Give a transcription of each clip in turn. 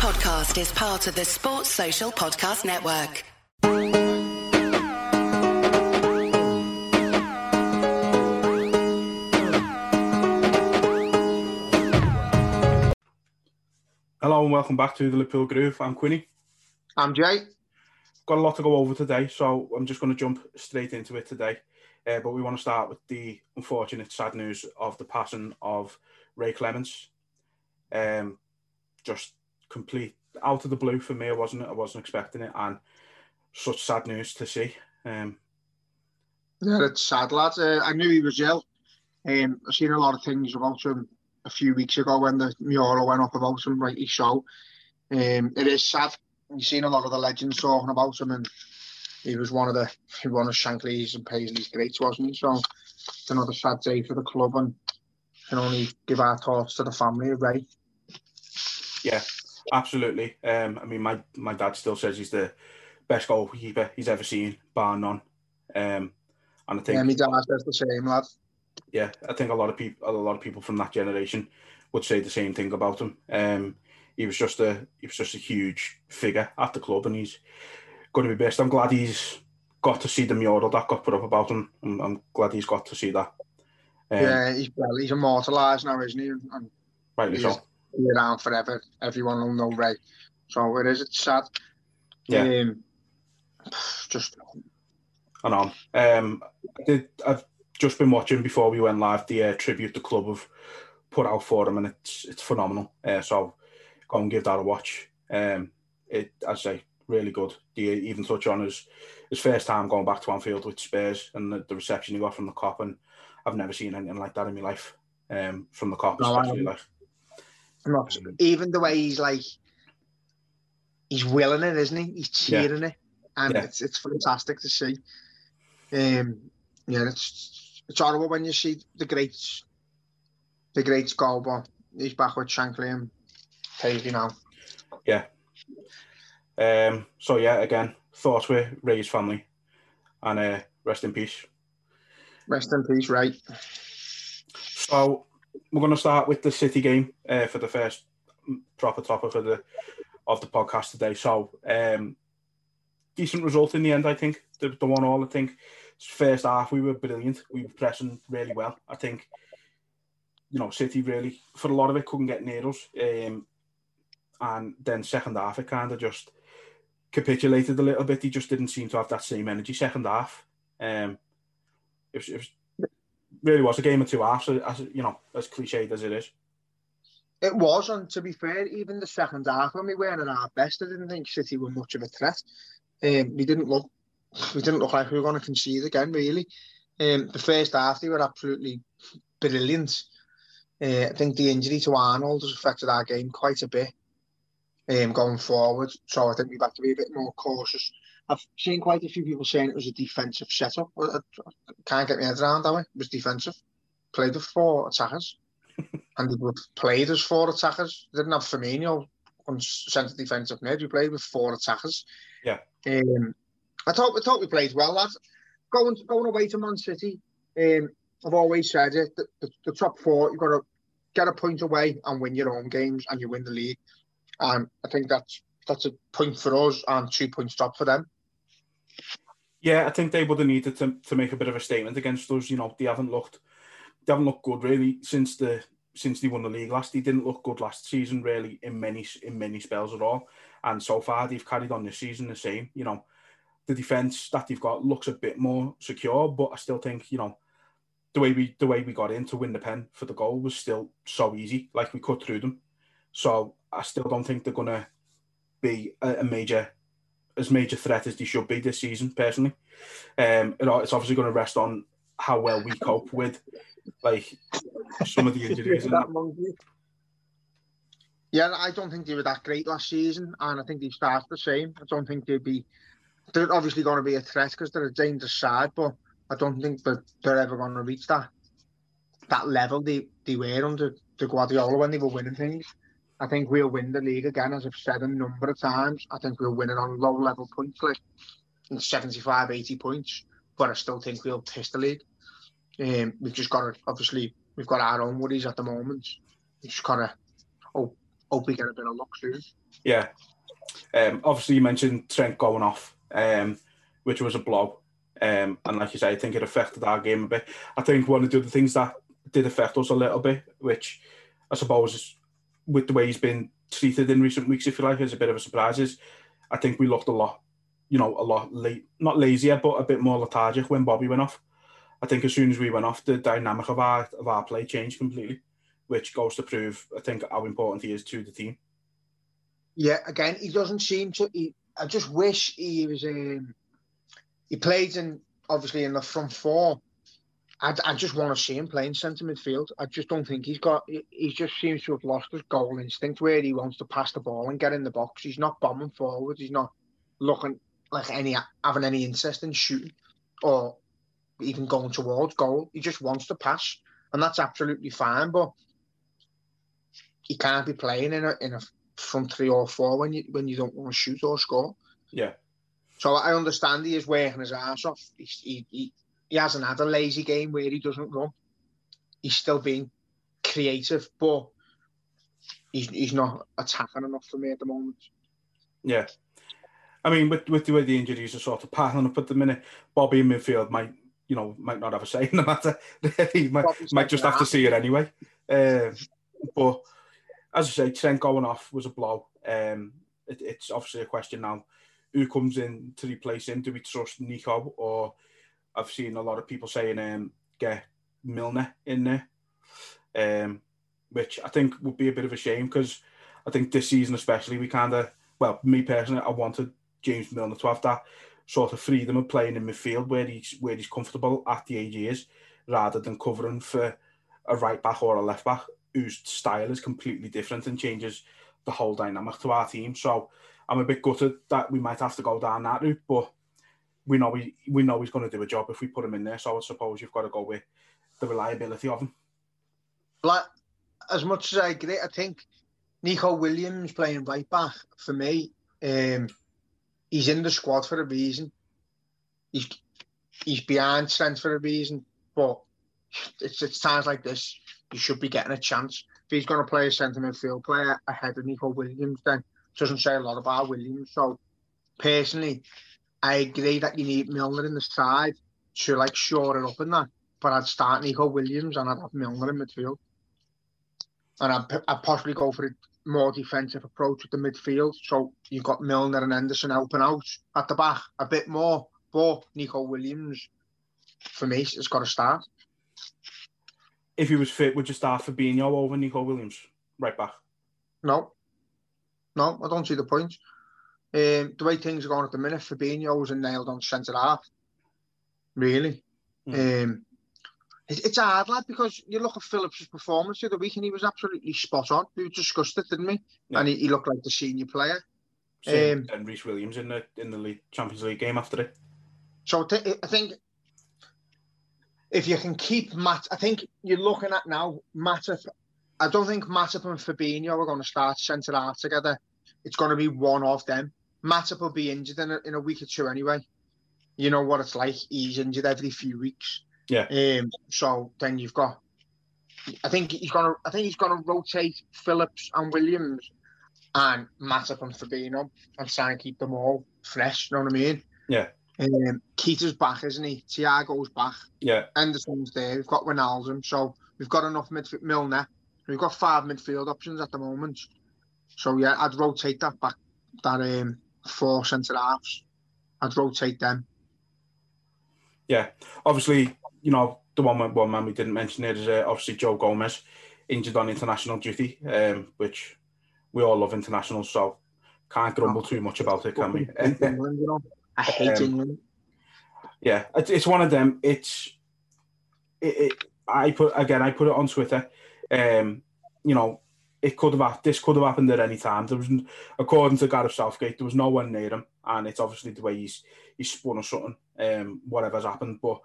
podcast is part of the Sports Social Podcast Network. Hello and welcome back to the Liverpool Groove. I'm Quinny. I'm Jay. Got a lot to go over today, so I'm just going to jump straight into it today. Uh, but we want to start with the unfortunate, sad news of the passing of Ray Clemence. Um, just complete out of the blue for me. I wasn't. I wasn't expecting it, and such sad news to see. Um, yeah, it's sad, lads. Uh, I knew he was ill. Um, I've seen a lot of things about him a few weeks ago when the mural went up about him, rightly so. Um, it is sad. You've seen a lot of the legends talking about him, and he was one of the one of Shankly's and Paisley's greats, wasn't he? So it's another sad day for the club, and can only give our thoughts to the family of Ray. Yeah, absolutely. Um, I mean, my my dad still says he's the best goalkeeper he's ever seen, bar none. Um, and I think yeah, my dad says the same, lad. Yeah, I think a lot of people, a lot of people from that generation would say the same thing about him. Um, he was just a he was just a huge figure at the club, and he's going to be best. I'm glad he's got to see the mural that got put up about him. I'm, I'm glad he's got to see that. Um, yeah, he's well, he's immortalised now, isn't he? And rightly so. Be around forever. Everyone will know Ray. So it is. It's sad. Yeah. Um, just. I know. Um, I did. I've just been watching before we went live the uh, tribute the club have put out for him, and it's it's phenomenal. Uh, so go and give that a watch. Um, it, I say, really good. Do you even touch on his his first time going back to Anfield with Spurs and the, the reception he got from the Kop, and I've never seen anything like that in my life. Um, from the Kop, No, especially like. Not, even the way he's like, he's willing it, isn't he? He's Yeah. cheering it, and Yeah. it's it's fantastic to see. Um, yeah, it's it's horrible when you see the greats, the greats go, but he's back with Shankly and Paisley now. Yeah. Um, so yeah, again, thoughts with Ray's family, and uh, rest in peace. Rest in peace, right? So we're going to start with the City game uh, for the first proper topic of the of the podcast today. So um, decent result in the end, I think. The, the one all, I think. First half, we were brilliant. We were pressing really well. I think, you know, City really, for a lot of it, couldn't get near us. Um, and then second half, it kind of just capitulated a little bit. He just didn't seem to have that same energy second half. Um, it was, it was really was a game of two halves, as you know, as cliched as it is. It was, and to be fair, even the second half when we weren't at our best, I didn't think City were much of a threat. Um, we didn't look, we didn't look like we were going to concede again. Really, um, the first half they were absolutely brilliant. Uh, I think the injury to Arnold has affected our game quite a bit um, going forward. So I think we've had to be a bit more cautious. I've seen quite a few people saying it was a defensive setup. I, I can't get my head around that way. It was defensive. Played with four attackers and they were played as four attackers. They didn't have Firmino on centre defensive mid. We played with four attackers. Yeah. Um, I thought I thought we played well, lads. Going going away to Man City. Um, I've always said it. The, the, the top four, you've got to get a point away and win your own games, and you win the league. And I think that's that's a point for us and two points top for them. Yeah, I think they would have needed to, to make a bit of a statement against us. You know, they haven't looked they haven't looked good really since the since they won the league last. They didn't look good last season really in many in many spells at all. And so far they've carried on this season the same. You know, the defense that they've got looks a bit more secure, but I still think you know the way we the way we got in to win the pen for the goal was still so easy. Like we cut through them. So I still don't think they're gonna be a, a major as major threat as they should be this season. Personally, um, it, it's obviously going to rest on how well we cope with like some of the injuries. Yeah, I don't think they were that great last season, and I think they start the same. I don't think they'd be. They're obviously going to be a threat because they're a dangerous side, but I don't think that they're ever going to reach that that level they, they were under the Guardiola when they were winning things. I think we'll win the league again, as I've said a number of times. I think we'll win it on low level points, like in 75, 80 points. But I still think we'll piss the league. Um, we've just got to, obviously, we've got our own worries at the moment. We've just got to oh, hope we get a bit of luck soon. Yeah. Um, obviously, you mentioned Trent going off, um, which was a blow. Um, and like you say, I think it affected our game a bit. I think one of the other things that did affect us a little bit, which I suppose is with the way he's been treated in recent weeks, if you like, is a bit of a surprise. Is I think we looked a lot, you know, a lot late, not lazier, but a bit more lethargic when Bobby went off. I think as soon as we went off, the dynamic of our of our play changed completely, which goes to prove, I think, how important he is to the team. Yeah, again, he doesn't seem to. He, I just wish he was. Um, he played in obviously in the front four. I, I just want to see him playing centre midfield. I just don't think he's got. He, just seems to have lost his goal instinct where he wants to pass the ball and get in the box. He's not bombing forward. He's not looking like any having any interest in shooting or even going towards goal. He just wants to pass, and that's absolutely fine. But he can't be playing in a in a front three or four when you when you don't want to shoot or score. Yeah. So I understand he is working his ass off. He, he, he hasn't had a lazy game where he doesn't run. He's still being creative, but he's he's not attacking enough for me at the moment. Yeah. I mean, with, with the way the injuries are sort of piling up at the minute, Bobby in midfield might, you know, might not have a say in the matter. he might, might just have to see it anyway. Um, but as I say, Trent going off was a blow. Um, it, it's obviously a question now who comes in to replace him? Do we trust Neco or I've seen a lot of people saying um, get Milner in there, um, which I think would be a bit of a shame because I think this season especially we kind of well me personally I wanted James Milner to have that sort of freedom of playing in midfield where he's where he's comfortable at the age he is rather than covering for a right back or a left back whose style is completely different and changes the whole dynamic to our team. So I'm a bit gutted that we might have to go down that route, but we know we we know he's going to do a job if we put him in there. So I suppose you've got to go with the reliability of him. Like as much as I agree, I think Neco Williams playing right back for me. Um, he's in the squad for a reason. He's he's behind Trent for a reason, but it's it's times like this you should be getting a chance. If he's going to play a centre midfield player ahead of Neco Williams, then doesn't say a lot about Williams. So personally, I agree that you need Milner in the side to like shore it up in that. But I'd start Neco Williams and I'd have Milner in midfield. And I'd, I'd possibly go for a more defensive approach with the midfield. So you've got Milner and Henderson helping out at the back a bit more. But Neco Williams, for me, has got to start. If he was fit, would you start Fabinho over Neco Williams? Right back? No. No, I don't see the point. Um, the way things are going at the minute, Fabinho's and nailed on centre half. Really. Mm. Um, it, it's hard, lad, because you look at Phillips' performance the other week and he was absolutely spot on. We discussed it, didn't we? Yeah. And he, he, looked like the senior player. Same, um, and Rhys Williams in the in the league, Champions League game after it. So I think if you can keep Matt, I think you're looking at now Matip I don't think Matip and Fabinho are going to start centre half together. It's going to be one of them. Matip will be injured in a, in a week or two anyway. You know what it's like. He's injured every few weeks. Yeah. Um. So then you've got. I think he's gonna. I think he's gonna rotate Phillips and Williams, and Matip and Fabinho, and try and keep them all fresh. You know what I mean? Yeah. Um, Keita's back, isn't he? Thiago's back. Yeah. Henderson's there. We've got Wijnaldum, so we've got enough midfield. Milner. We've got five midfield options at the moment. So yeah, I'd rotate that back, that um, four centre halves. I'd rotate them. Yeah, obviously, you know the one one man we didn't mention there is uh, obviously Joe Gomez, injured on international duty, um, which we all love international, so can't grumble too much about it, can we? I hate um, England. Yeah, it's, it's one of them. It's it, it, I put again. I put it on Twitter. Um, you know, it could have this could have happened at any time. There was, according to Gareth Southgate, there was no one near him, and it's obviously the way he's he's spun or something. Um, whatever's happened, but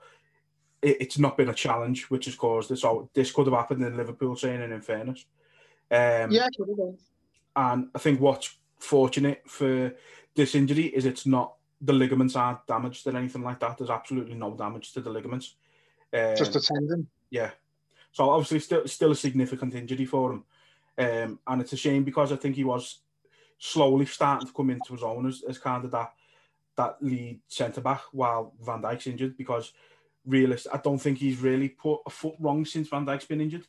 it, it's not been a challenge which has caused this. So this could have happened in Liverpool, saying and in fairness. Um, yeah, could have been. And I think what's fortunate for this injury is it's not the ligaments aren't damaged or anything like that. There's absolutely no damage to the ligaments. Um, Just a tendon. Yeah, so obviously still still a significant injury for him. Um, and it's a shame because I think he was slowly starting to come into his own as, as kind of that that lead centre back while Van Dijk's injured because realist I don't think he's really put a foot wrong since Van Dijk's been injured.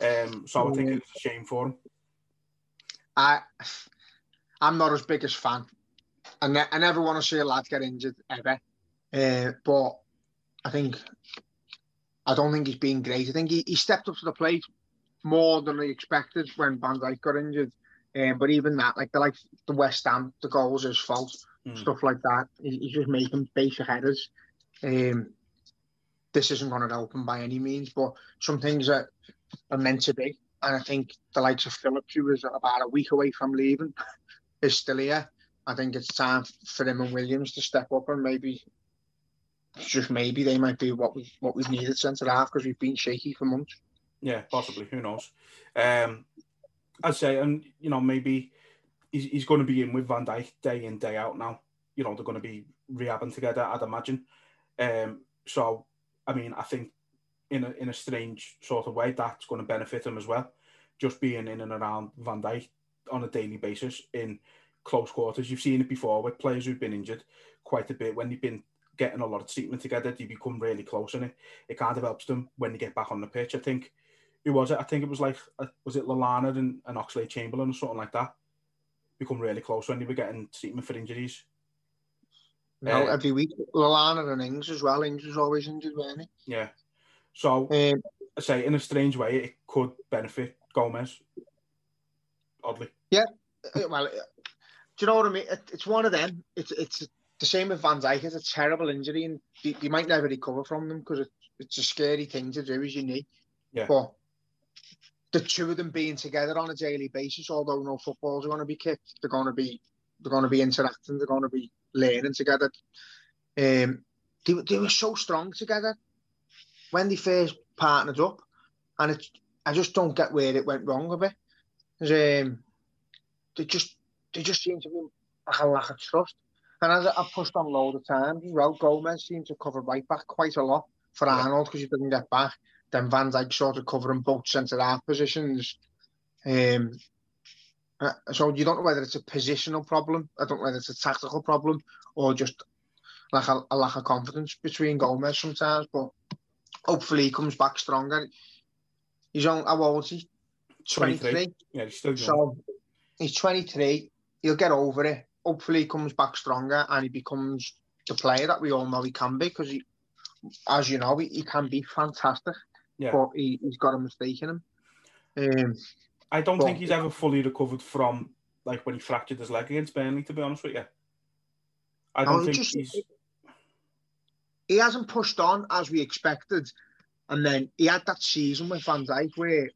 Um, so I think it's a shame for him. I I'm not as big as fan. I, ne- I never want to see a lad get injured ever. Uh, but I think I don't think he's been great. I think he, he stepped up to the plate more than I expected when Van Dijk got injured. Um, but even that, like the like the West Ham, the goals is fault, mm. stuff like that. He, he's just making basic headers. Um, this isn't going to help him by any means, but some things that are meant to be. And I think the likes of Phillips, who was about a week away from leaving, is still here. I think it's time for him and Williams to step up and maybe, just maybe, they might be what we what we've needed centre half because we've been shaky for months. Yeah, possibly. Who knows? Um, I'd say, and you know, maybe he's, he's going to be in with Van Dijk day in day out now. You know, they're going to be rehabbing together, I'd imagine. Um, so, I mean, I think in a in a strange sort of way that's going to benefit him as well. Just being in and around Van Dijk on a daily basis in close quarters. You've seen it before with players who've been injured quite a bit when they've been getting a lot of treatment together. They become really close, and it it kind of helps them when they get back on the pitch. I think who was it? I think it was like uh, was it Lallana and, and Oxlade Chamberlain or something like that. Become really close when they were getting treatment for injuries. No, uh, every week Lallana and Ings as well. Ings was always injured, weren't he? Yeah. So um, I say in a strange way, it could benefit Gomez. Oddly. Yeah. Uh, well, uh, do you know what I mean? It, it's one of them. It's it's the same with Van Dijk. It's a terrible injury, and you, you might never recover from them because it, it's a scary thing to do, as you need. Yeah. But the two of them being together on a daily basis, although no footballs are going to be kicked, they're going to be they're going to be interacting, they're going to be learning together. Um, they, they were so strong together when they first partnered up, and it's I just don't get where it went wrong a bit. Um, they just they just seem to be like a lack of trust. And as I pushed on loads of times, well, Gomez seemed to cover right back quite a lot for. Arnold because he didn't get back then Van Dijk sort of covering both centre half positions. Um, uh, so you don't know whether it's a positional problem. I don't know whether it's a tactical problem or just like a, a lack of confidence between Gomez sometimes. But hopefully he comes back stronger. He's on how old is he? 23. 23. Yeah, he's still young. So he's 23. He'll get over it. Hopefully he comes back stronger and he becomes the player that we all know he can be because he, as you know, he, he can be fantastic. Yeah. But he, has got a mistake in him. Um, I don't but, think he's ever fully recovered from like when he fractured his leg against Burnley. To be honest with you, I don't think just, he's. He hasn't pushed on as we expected, and then he had that season with Van Dijk where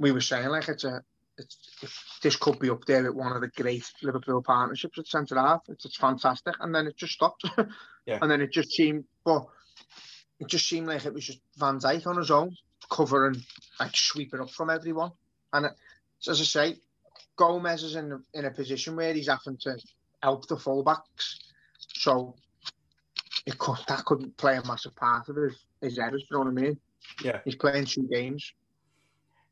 we were saying like it's a it's, this could be up there with one of the great Liverpool partnerships at centre half. It's, it's fantastic, and then it just stopped. yeah. And then it just seemed, but it just seemed like it was just Van Dijk on his own, covering, like sweeping up from everyone. And as I say, Gomez is in in a position where he's having to help the fullbacks. So it could, that could play a massive part of his, his errors, you know what I mean? Yeah. He's playing two games.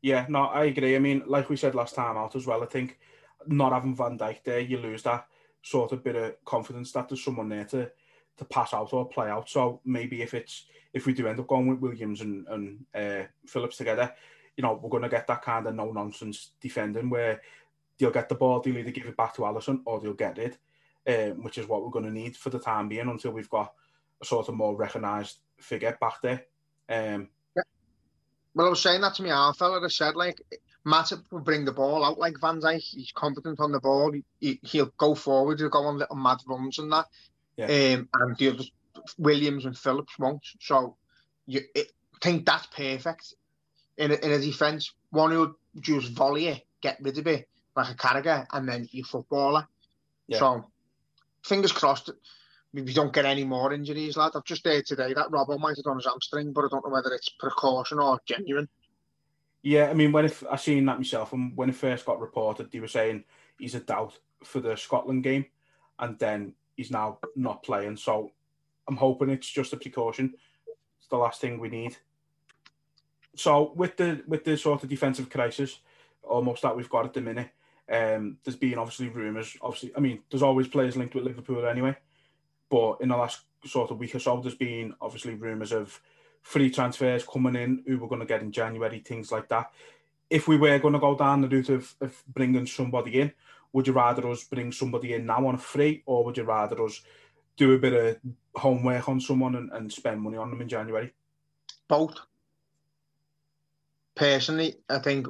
Yeah, no, I agree. I mean, like we said last time out as well, I think not having Van Dijk there, you lose that sort of bit of confidence that there's someone there to to pass out or play out. So maybe if it's if we do end up going with Williams and and uh, Phillips together, you know, we're going to get that kind of no nonsense defending where they'll get the ball, they'll either give it back to Alisson or they'll get it, um, which is what we're going to need for the time being until we've got a sort of more recognised figure back there. Um. Well, I was saying that to me, our fella. I said like Matip will bring the ball out like Van Dijk. He's confident on the ball. He, will go forward. He'll go on little mad runs and that. Yeah. Um, and the other Williams and Phillips won't. So you it, think that's perfect in a, in a defence. One who would just volley it, get rid of it like a Carragher, and then your footballer. Yeah. So fingers crossed. We don't get any more injuries, lad. I've just heard today that Robbo might have done his hamstring, but I don't know whether it's precaution or genuine. Yeah, I mean, when if I seen that myself, and when it first got reported, they were saying he's a doubt for the Scotland game, and then he's now not playing. So I'm hoping it's just a precaution. It's the last thing we need. So with the with the sort of defensive crisis, almost that we've got at the minute. Um, there's been obviously rumours. Obviously, I mean, there's always players linked with Liverpool anyway. But in the last sort of week or so, there's been obviously rumours of free transfers coming in, who we're going to get in January, things like that. If we were going to go down the route of, of bringing somebody in, would you rather us bring somebody in now on free, or would you rather us do a bit of homework on someone and, and spend money on them in January? Both. Personally, I think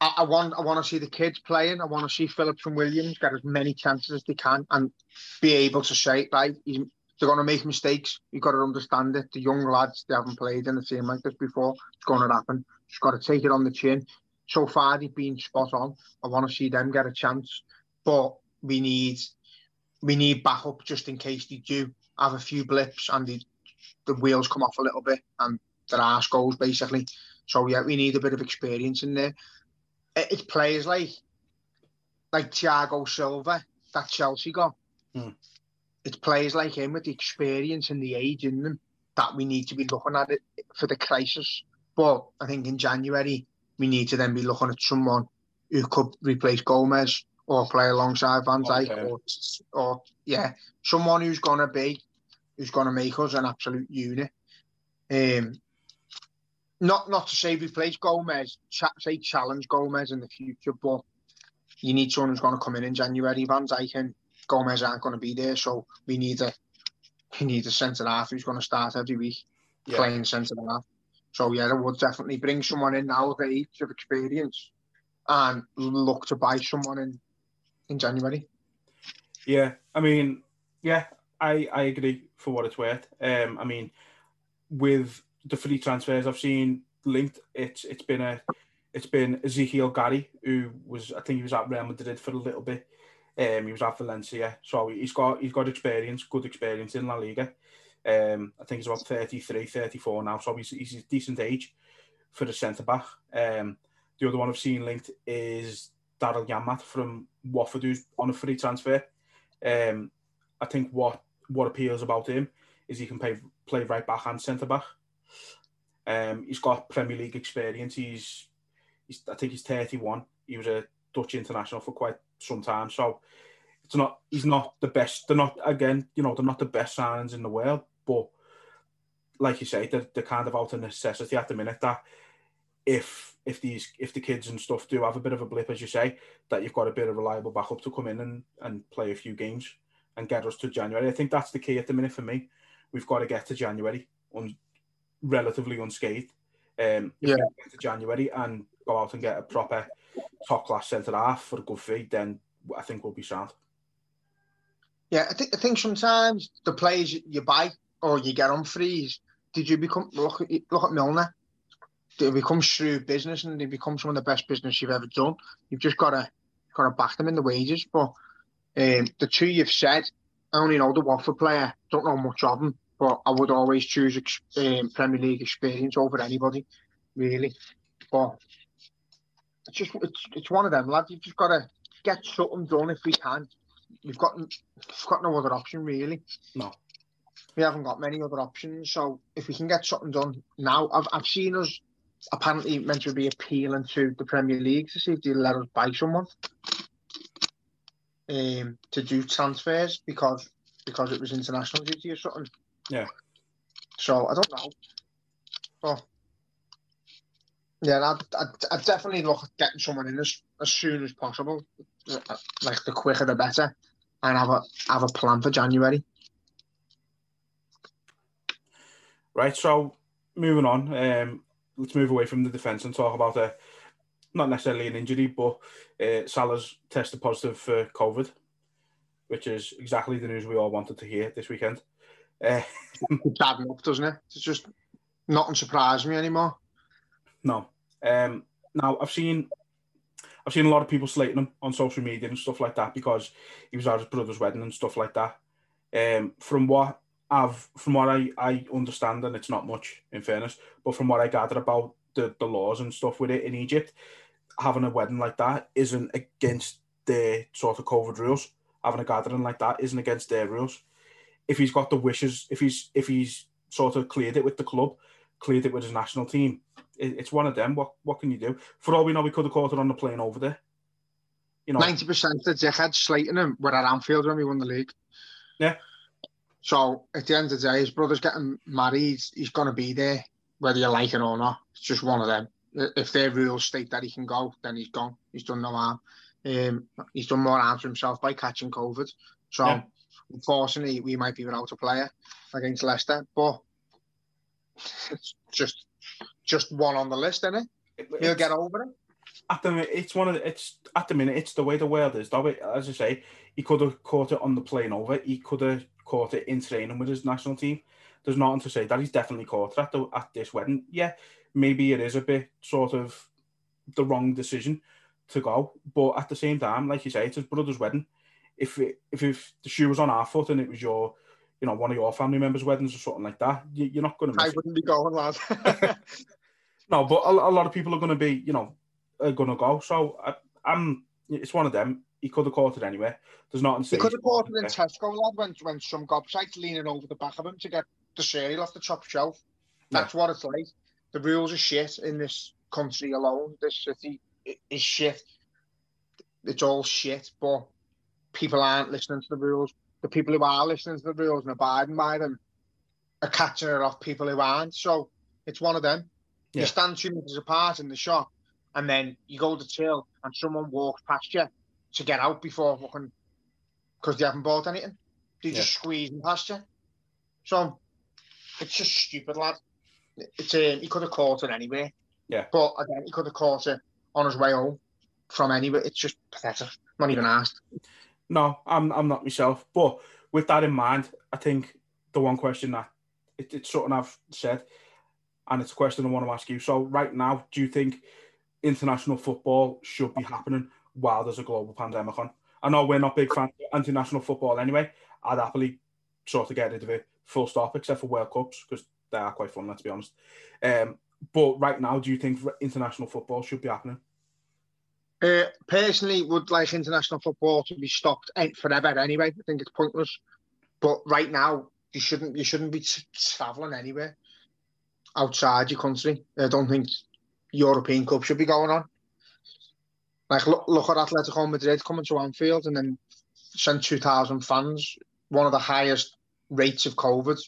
I, I want I want to see the kids playing. I want to see Phillips and Williams get as many chances as they can and be able to say, right, they're going to make mistakes. You've got to understand it. The young lads, they haven't played in a team like this before. It's going to happen. Just got to take it on the chin. So far, they've been spot on. I want to see them get a chance, but we need we need backup just in case they do have a few blips and the the wheels come off a little bit and their ass goes basically. So yeah, we need a bit of experience in there it's players like like Thiago Silva that Chelsea got. Mm. It's players like him with the experience and the age in them that we need to be looking at it for the crisis. But I think in January we need to then be looking at someone who could replace Gomez or play alongside Van Dijk okay. or, or yeah, someone who's gonna be who's gonna make us an absolute unit. Um, not not to say replace Gomez, say challenge Gomez in the future, but you need someone who's going to come in in January. Van Dijk and Gomez aren't going to be there, so we need a we need a centre half who's going to start every week yeah. playing centre half. So yeah, I would definitely bring someone in now of age of experience and look to buy someone in in January. Yeah, I mean, yeah, I I agree for what it's worth. Um, I mean, with the free transfers I've seen linked, it's it's been a it's been Ezequiel Garay who was I think he was at Real Madrid for a little bit. Um, he was at Valencia, so he's got he's got experience, good experience in La Liga. Um, I think he's about 33, 34 now, so he's, he's a decent age for the centre back. Um, the other one I've seen linked is Daryl Janmaat from Watford, who's on a free transfer. Um, I think what what appeals about him is he can play play right back and centre back. Um, he's got Premier League experience. He's, he's, I think he's 31. He was a Dutch international for quite some time. So it's not, he's not the best. They're not, again, you know, they're not the best signings in the world. But like you say, they're, they're kind of out of necessity at the minute that if if these if the kids and stuff do have a bit of a blip, as you say, that you've got a bit of reliable backup to come in and, and play a few games and get us to January. I think that's the key at the minute for me. We've got to get to January on relatively unscathed. Um, yeah. get to January and go out and get a proper top class centre half for a good fee, then I think we'll be sound. Yeah, I think I think sometimes the players you buy or you get on freeze, did you become look at look at Milner? They become shrewd business and they become some of the best business you've ever done. You've just got to got to back them in the wages. But um, the two you've said, I only know the Watford player, don't know much of them but I would always choose um, Premier League experience over anybody, really. But it's just it's, it's one of them, lads. You've just got to get something done if we can. We've got we've got no other option really. No, we haven't got many other options. So if we can get something done now, I've I've seen us apparently meant to be appealing to the Premier League to see if they let us buy someone um, to do transfers because because it was international duty or something. Yeah. So I don't know. But yeah, I'd, I'd, I'd definitely look at getting someone in as, as soon as possible. Like the quicker the better, and have a have a plan for January. Right. So moving on, um, let's move away from the defence and talk about a not necessarily an injury, but uh, Salah's tested positive for COVID, which is exactly the news we all wanted to hear this weekend. Uh, bad enough, doesn't it? It's just not surprise me anymore. No. Um, now I've seen I've seen a lot of people slating him on social media and stuff like that because he was at his brother's wedding and stuff like that. Um, from what I've from what I, I understand, and it's not much in fairness, but from what I gather about the, the laws and stuff with it in Egypt, having a wedding like that isn't against the sort of COVID rules. Having a gathering like that isn't against their rules if he's got the wishes, if he's if he's sort of cleared it with the club, cleared it with his national team. It, it's one of them. What what can you do? For all we know, we could have caught it on the plane over there. You know, ninety percent of the had slating him were at Anfield when we won the league. Yeah. So at the end of the day, his brother's getting married. He's going to be there, whether you like it or not. It's just one of them. If their rules state that he can go, then he's gone. He's done no harm. Um, he's done more harm to himself by catching COVID. So, yeah. unfortunately, we might be without a player against Leicester. But it's just just one on the list, isn't it? He'll get over it. At the minute, it's one of the, it's at the minute it's the way the world is. Though, as I say, he could have caught it on the plane over. He could have caught it in training with his national team. There's nothing to say that he's definitely caught it at the, at this wedding. Yeah, maybe it is a bit sort of the wrong decision to go, but at the same time, like you say, it's his brother's wedding. If it, if if the shoe was on our foot and it was your you know, one of your family members' weddings or something like that, you, are not going to. I wouldn't it. be going, lad. no, but a, a, lot of people are going to be, you know, are going to go. So I, am It's one of them. He could have caught it anyway. There's nothing. He could have caught it in Tesco, lad, when when some gobshites leaning over the back of him to get the cereal off the top shelf. That's yeah. what it's like. The rules are shit in this country alone. This city is shit. It's all shit, but people aren't listening to the rules the people who are listening to the rules and abiding by them are catching it off people who aren't. So it's one of them. Yeah. You stand two meters apart in the shop, and then you go to chill, and someone walks past you to get out before fucking because they haven't bought anything. They yeah. just squeezing past you. So it's just stupid, lad. It's um, he could have caught it anyway. Yeah. But again, he could have caught it on his way home from anywhere. It's just pathetic. Not even asked. No, I'm I'm not myself. But with that in mind, I think the one question that it, it's something I've said, and it's a question I want to ask you. So right now, do you think international football should be happening while there's a global pandemic on? I know we're not big fans of international football anyway. I'd happily sort of get rid of it full stop, except for World Cups, because they are quite fun, let's be honest. Um, but right now, do you think international football should be happening? Uh, personally, would like international football to be stopped forever anyway. I think it's pointless. But right now, you shouldn't you shouldn't be travelling anywhere outside your country. I don't think European Cup should be going on. Like look, look at Atletico Madrid coming to Anfield and then send two thousand fans. One of the highest rates of COVID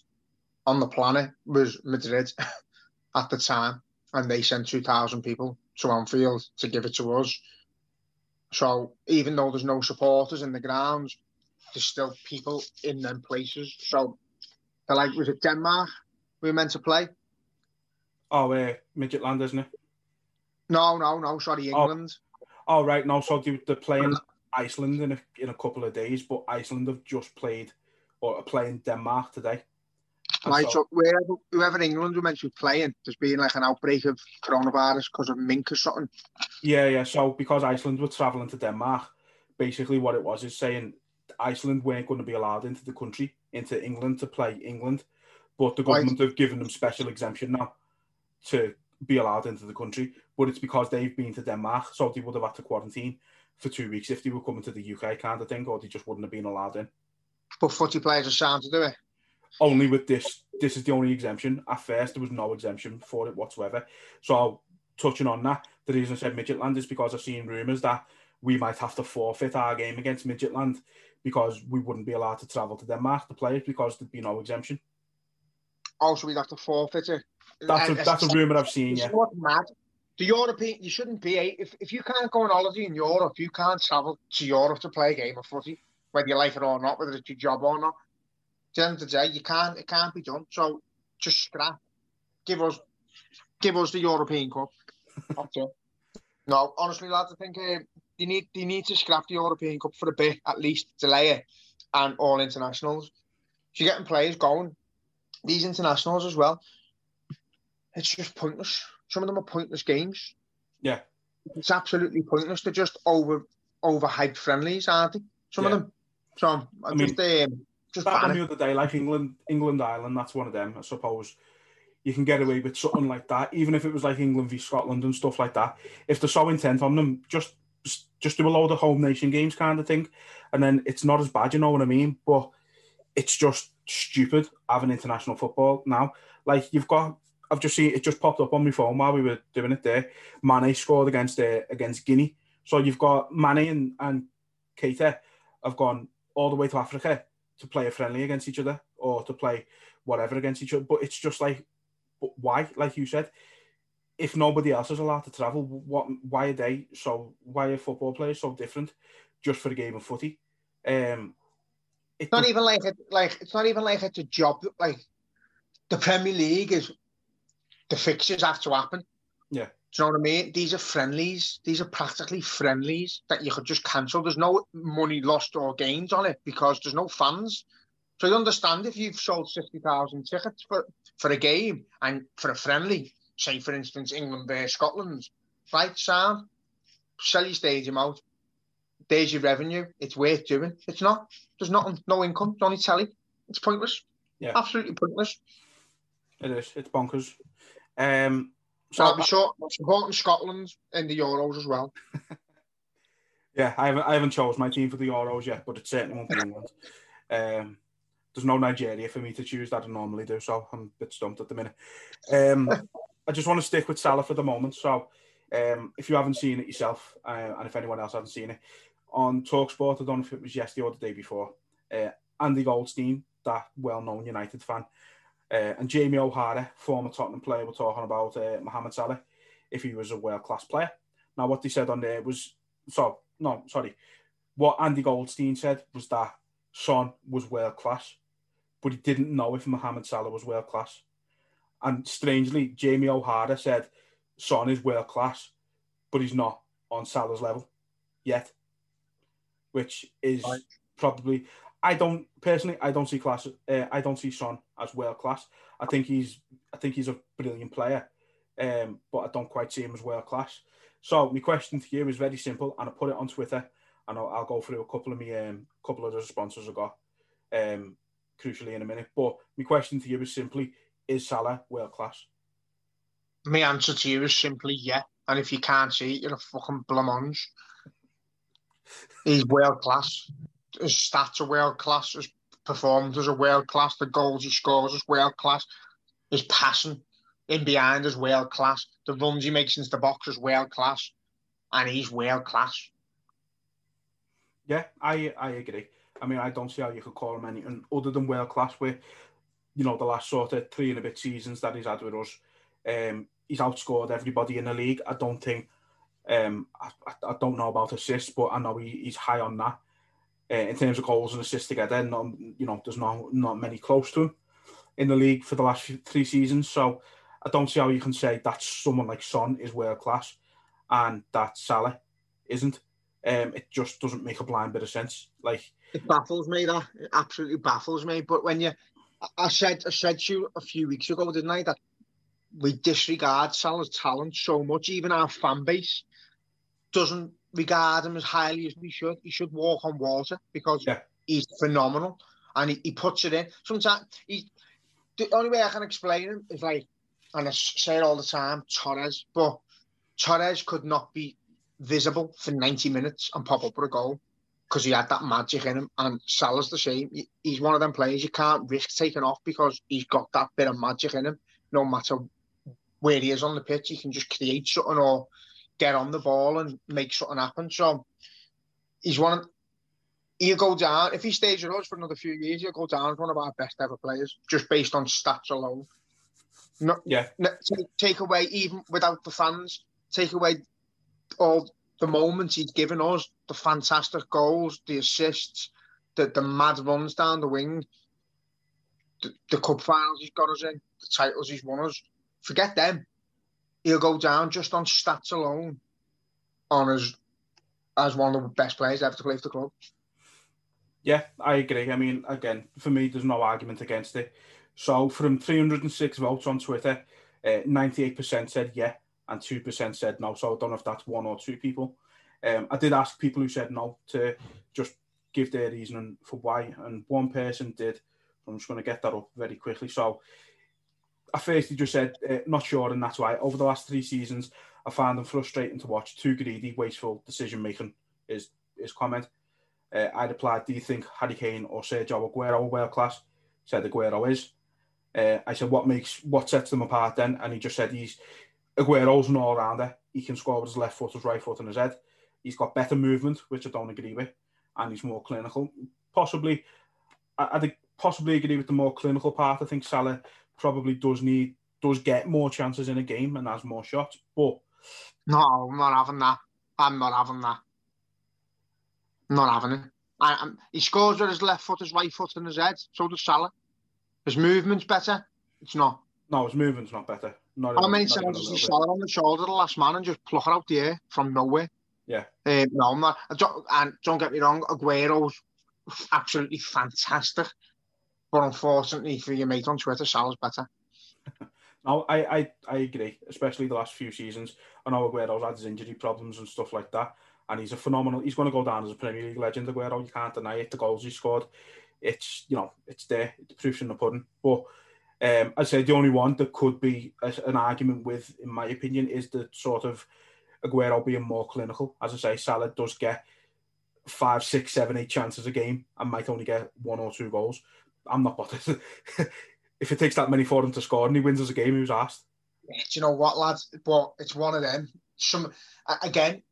on the planet was Madrid at the time, and they sent two thousand people to Anfield to give it to us. So even though there's no supporters in the grounds, there's still people in them places. So they're like, was it Denmark we were meant to play? Oh, uh, Midtjylland, isn't it? No, no, no. Sorry, oh. England. Oh, oh right. No, so they're playing Iceland in a, in a couple of days, but Iceland have just played or are playing Denmark today. So, so wherever, whoever England were meant to be playing, there's been like an outbreak of coronavirus because of mink or something. Yeah, yeah. So because Iceland were travelling to Denmark, basically what it was is saying Iceland weren't going to be allowed into the country, into England to play England, but the government right. have given them special exemption now to be allowed into the country. But it's because they've been to Denmark, so they would have had to quarantine for two weeks if they were coming to the UK, kind of thing, or they just wouldn't have been allowed in. But footy players are sound to do it only with this, this is the only exemption. At first, there was no exemption for it whatsoever. So, touching on that, the reason I said Midtjylland is because I've seen rumours that we might have to forfeit our game against Midtjylland because we wouldn't be allowed to travel to Denmark to play it because there'd be no exemption. Oh, also, we'd have to forfeit it. That's a, that's a rumour I've seen, yeah. What's mad? The European, you shouldn't be, if, if you can't go on holiday in Europe, you can't travel to Europe to play a game of footy, whether you like it or not, whether it's your job or not the end of the day, you can't it can't be done. So just scrap. Give us give us the European Cup. okay. No, honestly, lads, I think uh, they need they need to scrap the European Cup for a bit, at least delay it, and all internationals. So you're getting players going. These internationals as well. It's just pointless. Some of them are pointless games. Yeah. It's absolutely pointless. They're just over overhyped friendlies, aren't they? Some yeah. of them. So I, I mean, just um, just that one the other day, like England, England, Ireland. That's one of them. I suppose you can get away with something like that, even if it was like England v Scotland and stuff like that. If they're so intent on them, just just do a load of home nation games kind of thing, and then it's not as bad. You know what I mean? But it's just stupid having international football now. Like you've got I've just seen it just popped up on my phone while we were doing it there. Mane scored against uh, against Guinea. So you've got Mane and, and Keita have gone all the way to Africa to play a friendly against each other or to play whatever against each other. But it's just like, why? Like you said, if nobody else is allowed to travel, what? Why are they so? Why are football players so different just for a game of footy? Um, it's not even like it, like it's not even like it's a job. Like the Premier League is the fixtures have to happen. Yeah. Do you know what I mean? These are friendlies. These are practically friendlies that you could just cancel. There's no money lost or gained on it because there's no fans. So you understand if you've sold 60,000 tickets for, for a game and for a friendly, say for instance England versus Scotland, right, Sam? Sell your stadium out. There's your revenue. It's worth doing. It's not. There's nothing, no income, only telly. It's pointless. Yeah. Absolutely pointless. It is. It's bonkers. Um, so I'll be sure supporting Scotland in the Euros as well. yeah, I haven't I haven't chose my team for the Euros yet, but it certainly won't be England. Um, there's no Nigeria for me to choose that I normally do, so I'm a bit stumped at the minute. Um, I just want to stick with Salah for the moment. So, um, if you haven't seen it yourself, uh, and if anyone else hasn't seen it, on Talksport, I don't know if it was yesterday or the day before, uh, Andy Goldstein, that well-known United fan, uh, and Jamie O'Hara, former Tottenham player, were talking about uh, Mohamed Salah if he was a world class player. Now, what they said on there was so no, sorry. What Andy Goldstein said was that Son was world class, but he didn't know if Mohamed Salah was world class. And strangely, Jamie O'Hara said Son is world class, but he's not on Salah's level yet, which is probably I don't personally. I don't see class. Uh, I don't see Son as world class. I think he's. I think he's a brilliant player, um, but I don't quite see him as world class. So my question to you is very simple, and I put it on Twitter, and I'll, I'll go through a couple of me, um, couple of the responses I got, um, crucially in a minute. But my question to you is simply: Is Salah world class? My answer to you is simply yeah. And if you can't see it, you're a fucking blancmange. He's world class his stats are world class, his performances are world class, the goals he scores is world class, his passing in behind is world class, the runs he makes into the box is world class, and he's world class. Yeah, I I agree. I mean, I don't see how you could call him anything other than world class. With you know the last sort of three and a bit seasons that he's had with us, um, he's outscored everybody in the league. I don't think. Um, I, I don't know about assists, but I know he, he's high on that uh, in terms of goals and assists to together. Not, you know, there's not not many close to him in the league for the last few, three seasons. So I don't see how you can say that someone like Son is world class and that Salah isn't. Um, it just doesn't make a blind bit of sense. Like it baffles me. That it absolutely baffles me. But when you, I said, I said to you a few weeks ago, didn't I, that we disregard Salah's talent so much. Even our fan base doesn't regard him as highly as we should. He should walk on water because yeah. he's phenomenal and he, he puts it in. Sometimes he, the only way I can explain him is like, and I say it all the time, Torres, but Torres could not be visible for 90 minutes and pop up with a goal because he had that magic in him. And Salah's the same. He's one of them players you can't risk taking off because he's got that bit of magic in him. No matter where he is on the pitch, he can just create something or get on the ball and make something happen. So he's one. Of, he'll go down if he stays with us for another few years. He'll go down as one of our best ever players, just based on stats alone. No, yeah. No, take away even without the fans. Take away all the moments he's given us, the fantastic goals, the assists, the the mad runs down the wing, the, the cup finals he's got us in, the titles he's won us. Forget them he'll go down just on stats alone on as as one of the best players ever to play for the club. Yeah, I agree. I mean, again, for me, there's no argument against it. So, from 306 votes on Twitter, uh, 98% said yeah, and 2% said no. So, I don't know if that's one or two people. Um, I did ask people who said no to just give their reasoning for why, and one person did. I'm just going to get that up very quickly. So, I firstly just said, uh, not sure, and that's why. Over the last three seasons, I found them frustrating to watch. Too greedy, wasteful decision making is his comment. Uh, I replied, Do you think Harry Kane or Sergio Aguero are world class? Said Aguero is. Uh, I said, what makes what sets them apart then? And he just said he's Aguero's an all rounder. He can score with his left foot, his right foot, and his head. He's got better movement, which I don't agree with, and he's more clinical. Possibly, I, I think possibly agree with the more clinical part. I think Salah probably does need does get more chances in a game and has more shots, but no, I'm not having that. I'm not having that. I'm not having it. I, I'm, he scores with his left foot, his right foot, and his head. So does Salah. His movement's better. It's not. No, his movement's not better. Not How many times does he Salah on the shoulder the last man and just pluck it out the air from nowhere? Yeah. Um, no, I'm not. Don't, and don't get me wrong, Aguero's absolutely fantastic. But unfortunately for your mate on Twitter, Salah's better. no, I, I, I agree, especially the last few seasons. I know Aguero's had his injury problems and stuff like that. And he's a phenomenal, he's going to go down as a Premier League legend, Aguero. You can't deny it. The goals he scored, it's, you know, it's there. The proof's in the pudding. But um, I'd say the only one that could be a, an argument with, in my opinion, is the sort of Aguero being more clinical. As I say, Salah does get five, six, seven, eight chances a game and might only get one or two goals. I'm not bothered. if it takes that many for him to score and he wins as a game, who's asked? Do you know what, lads? But it's one of them. Some again,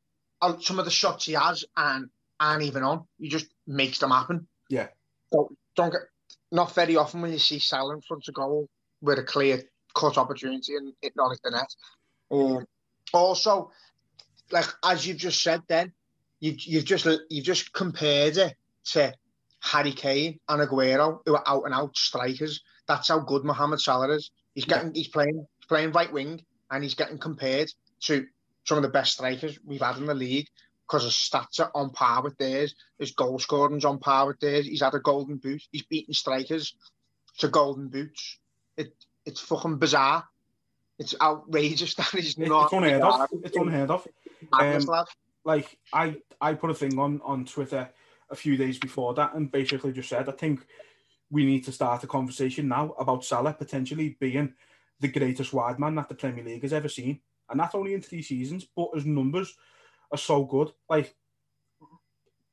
some of the shots he has and aren't even on. He just makes them happen. Yeah. So don't get not very often when you see Salah in front of goal with a clear cut opportunity and it not hit the net. Um, also, like as you've just said, then you you've just you've just compared it to Harry Kane and Aguero, who are out and out strikers. That's how good Mohamed Salah is. He's getting he's playing playing right wing and he's getting compared to some of the best strikers we've had in the league because his stats are on par with theirs. His goal scoring's on par with theirs. He's had a golden boot. He's beaten strikers to golden boots. It it's fucking bizarre. It's outrageous that he's not. It's unheard of. It's unheard of. Um, like I, I put a thing on on Twitter a few days before that, and basically just said I think we need to start a conversation now about Salah potentially being the greatest wide man that the Premier League has ever seen, and not only in three seasons, but his numbers are so good. Like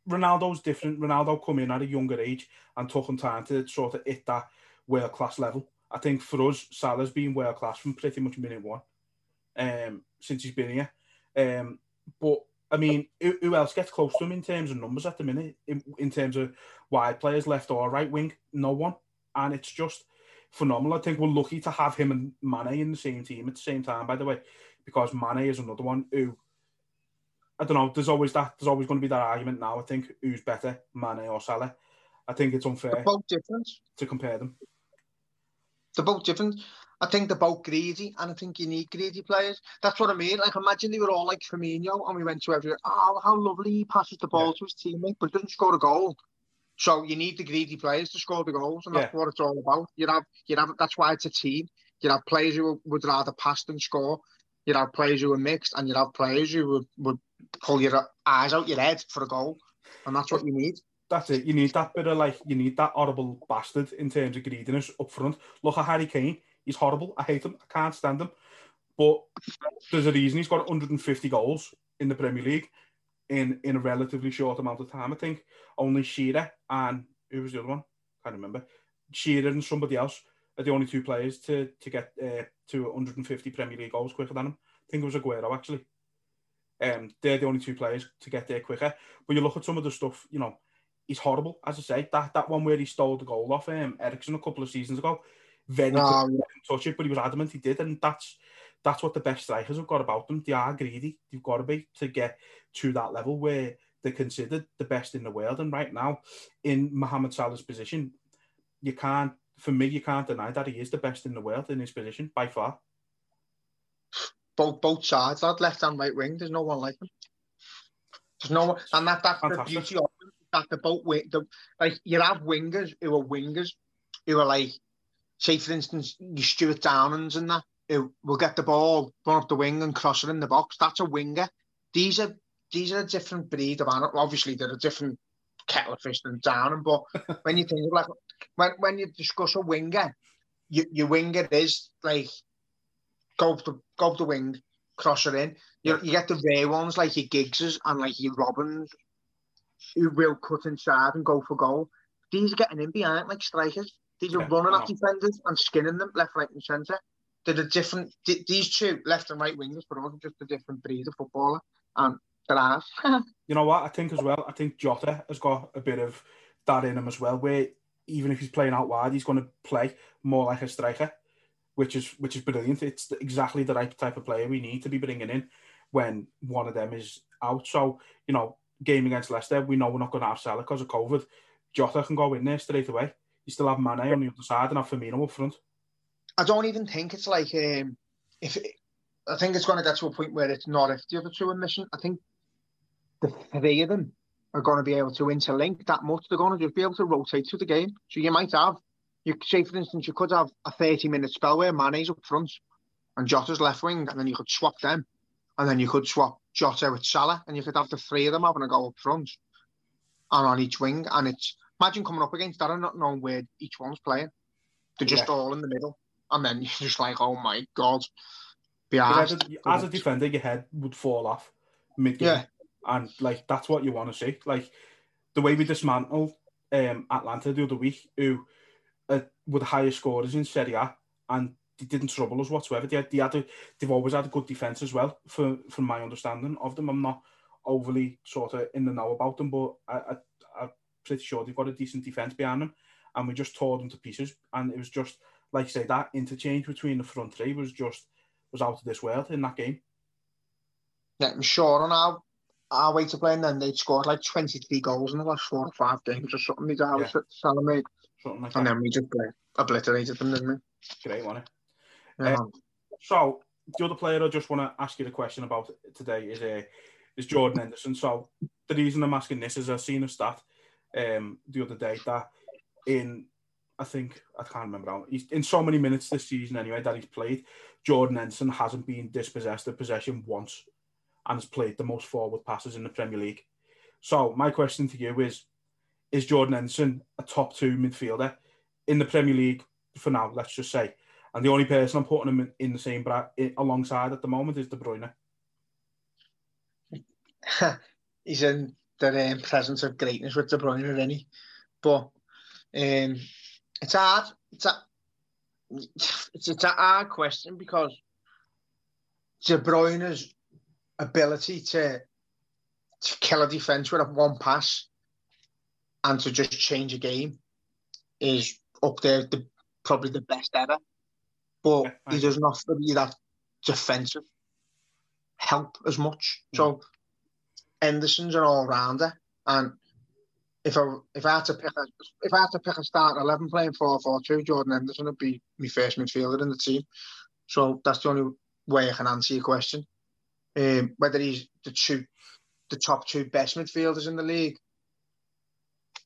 Ronaldo's different. Ronaldo come in at a younger age and took him time to sort of hit that world class level. I think for us, Salah's been world class from pretty much minute one um, since he's been here. Um, but I mean, who, who, else gets close to him in terms of numbers at the minute? In, in, terms of wide players, left or right wing, no one. And it's just phenomenal. I think we're lucky to have him and Mane in the same team at the same time. By the way, because Mane is another one who I don't know. There's always that. There's always going to be that argument now. I think who's better, Mane or Salah. I think it's unfair. Both different to compare them. They're both different. I think they're both greedy, and I think you need greedy players. That's what I mean. Like, imagine they were all like Firmino, and we went to every. Oh, how lovely he passes the ball yeah. to his teammate, but doesn't score a goal. So you need the greedy players to score the goals, and that's yeah. what it's all about. You have, you have. That's why it's a team. You have players who would rather pass than score. You have players who are mixed, and you have players who would, would pull your eyes out your head for a goal, and that's what you need. That's it. You need that bit of like you need that horrible bastard in terms of greediness up front. Look at Harry Kane. He's horrible. I hate him. I can't stand him. But there's a reason he's got 150 goals in the Premier League in in a relatively short amount of time. I think only Shearer and who was the other one? I can't remember. Shearer and somebody else are the only two players to to get uh, to 150 Premier League goals quicker than him. I think it was Aguero actually. Um, they're the only two players to get there quicker. But you look at some of the stuff, you know, he's horrible. As I say, that that one where he stole the goal off um, Eriksen a couple of seasons ago, very um, yeah. touch it, but he was adamant he did, and that's that's what the best strikers have got about them. They are greedy. They've got to be to get to that level where they're considered the best in the world. And right now, in Mohamed Salah's position, you can't. For me, you can't deny that he is the best in the world in his position by far both both sides, that left and right wing. There's no one like him. There's no one, and that that's Fantastic. the beauty of that the both the like you have wingers who are wingers who are like, say for instance, you Stewart Downings and that who will get the ball, run up the wing and cross it in the box. That's a winger. These are these are a different breed of animal. Obviously, they're a different kettle of fish than Downing, but when you think of like when when you discuss a winger, you, your winger is like go up the go up the wing, cross it in. You, you get the rare ones like your Giggses and like your Robbens, who will cut inside and go for goal. These are getting in behind like strikers. These are Yeah, running I at know. defenders and skinning them left, right, and centre. They're a different. th- These two left and right wingers, but also just a different breed of footballer. And they're ass. You know what? I think as well. I think Jota has got a bit of that in him as well. Where even if he's playing out wide, he's going to play more like a striker, which is which is brilliant. It's exactly the right type of player we need to be bringing in when one of them is out. So you know, game against Leicester, we know we're not going to have Salah because of COVID. Jota can go in there straight away. You still have Mane on the other side and have Firmino up front. I don't even think it's like um, if it, I think it's going to get to a point where it's not if the other two are missing. I think the three of them are going to be able to interlink that much. They're going to just be able to rotate through the game. So you might have, you say for instance, you could have a thirty-minute spell where Mane's up front and Jota's left wing, and then you could swap them, and then you could swap Jota with Salah, and you could have the three of them having a go up front and on each wing. And it's imagine coming up against that and not knowing where each one's playing. They're just Yeah. all in the middle and then you're just like, oh my god, as, a, as a defender, your head would fall off mid game, Yeah. and like that's what you want to see. Like the way we dismantled um, Atalanta the other week, who uh, were the highest scorers in Serie A, and they didn't trouble us whatsoever. They had, they had a, they've always had a good defense as well, for from my understanding of them. I'm not overly sort of in the know about them, but I, I, I'm pretty sure they've got a decent defense behind them, and we just tore them to pieces. And it was just like I say that interchange between the front three was just was out of this world in that game. Yeah, I'm sure on our, our way to play, and then they'd scored like 23 goals in the last four or five games or something. They'd Yeah. Something like And that. then we just like, obliterated them, didn't we? Great, wasn't it? Yeah. Um, So the other player I just want to ask you the question about today is uh, is Jordan Henderson. So the reason I'm asking this is I've seen a stat um, the other day that in I think I can't remember how he's in so many minutes this season anyway that he's played. Jordan Henderson hasn't been dispossessed of possession once and has played the most forward passes in the Premier League. So my question to you is: Is Jordan Henderson a top two midfielder in the Premier League for now? Let's just say. And the only person I'm putting him in, in the same bra- alongside at the moment is De Bruyne. He's in the um, presence of greatness with De Bruyne, or any. But um, it's hard. It's a it's, it's a hard question because De Bruyne's ability to to kill a defence with a one pass and to just change a game is up there, the, probably the best ever. But Yeah, he doesn't offer you that defensive help as much. So Henderson's an all rounder, and if I if I had to pick a if I had to pick a start eleven playing four four two, Jordan Henderson would be my first midfielder in the team. So that's the only way I can answer your question. Um, whether he's the two the top two best midfielders in the league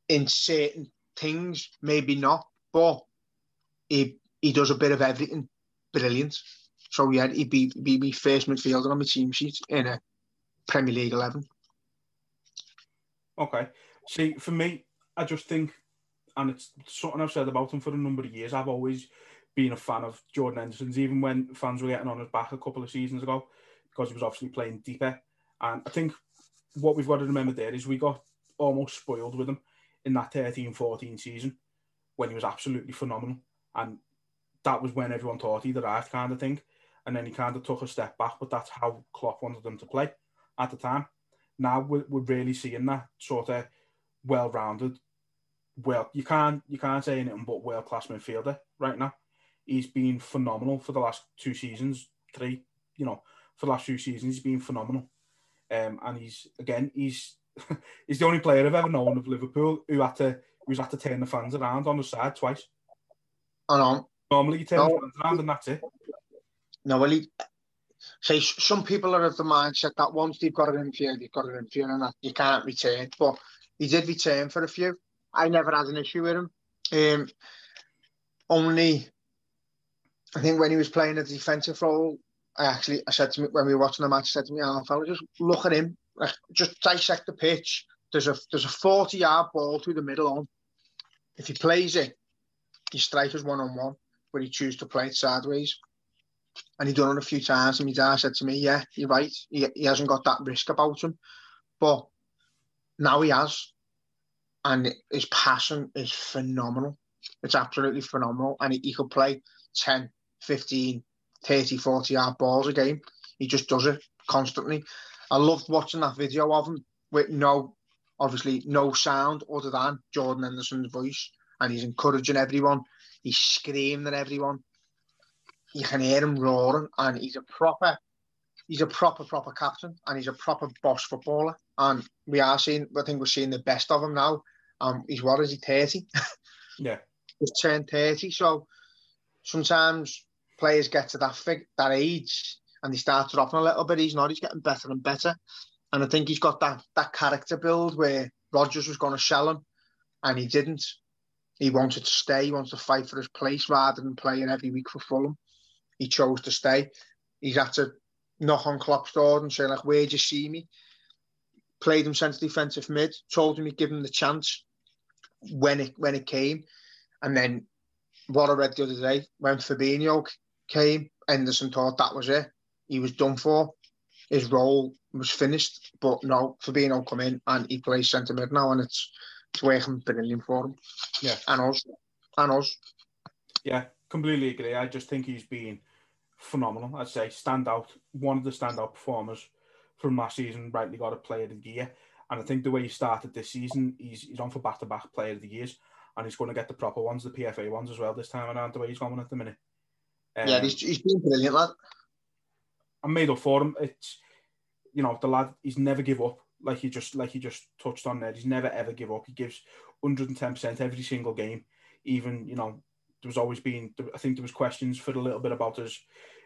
in certain things, maybe not, but he he does a bit of everything brilliant. So yeah, he'd be be my first midfielder on my team sheet in a Premier League eleven. Okay. See, for me, I just think, and it's something I've said about him for a number of years. I've always been a fan of Jordan Henderson's, even when fans were getting on his back a couple of seasons ago, because he was obviously playing deeper. And I think what we've got to remember there is we got almost spoiled with him in that 13 14 season when he was absolutely phenomenal. And that was when everyone thought he'd arrived, kind of thing. And then he kind of took a step back, but that's how Klopp wanted him to play at the time. Now we're, we're really seeing that sort of well-rounded. Well, you can't you can't say anything but world-class midfielder right now. He's been phenomenal for the last two seasons, three. You know, for the last few seasons, he's been phenomenal. Um, and he's again, he's he's the only player I've ever known of Liverpool who had to who's had to turn the fans around on the side twice. I know. Normally, you turn No. the fans around and that's it. No, well, he, say some people are of the mindset that once they've got an in field, you've got it in field, and that you can't return. But he did return for a few. I never had an issue with him. Um, only, I think when he was playing a defensive role, I actually I said to me when we were watching the match, I said to me, "Oh, fella, just look at him, like, just dissect the pitch. There's a there's a 40 yard ball through the middle on. If he plays it, he strikers one on one, but he chooses to play it sideways." And he done it a few times. And my dad said to me, "Yeah, you're right. He, he hasn't got that risk about him, but now he has, and his passion is phenomenal. It's absolutely phenomenal. And he, he could play 10, 15, 30, 40 yard balls a game. He just does it constantly. I loved watching that video of him with no, obviously, no sound other than Jordan Henderson's voice. And he's encouraging everyone. He's screaming at everyone. You can hear him roaring, and he's a proper, he's a proper, proper captain, and he's a proper boss footballer. And we are seeing, I think we're seeing the best of him now. Um, he's what is he, 30? yeah. He's turned 30. So sometimes players get to that fig- that age and they start dropping a little bit. He's not. He's getting better and better. And I think he's got that that character build where Rodgers was going to sell him, and he didn't. He wanted to stay. He wants to fight for his place rather than playing every week for Fulham. He chose to stay. He's had to knock on Klopp's door and say like, "Where'd you see me?" Played him centre defensive mid. Told him he'd give him the chance when it when it came, and then what I read the other day when Fabinho came, Henderson thought that was it. He was done for. His role was finished. But no, Fabinho come in and he plays centre mid now, and it's it's working brilliant for him. Yeah, and us, and us. Yeah, completely agree. I just think he's been phenomenal. I'd say standout, one of the standout performers from last season. Rightly got a Player of the Year, and I think the way he started this season, he's he's on for back to back Player of the Years, and he's going to get the proper ones, the PFA ones as well this time around. The way he's going at the minute. Um, yeah, he's, he's been brilliant, lad. I'm made up for him. It's you know the lad. He's never give up. Like you just like you just touched on there. He's never ever give up. He gives 110 percent every single game. Even you know there was always been. I think there was questions for a little bit about his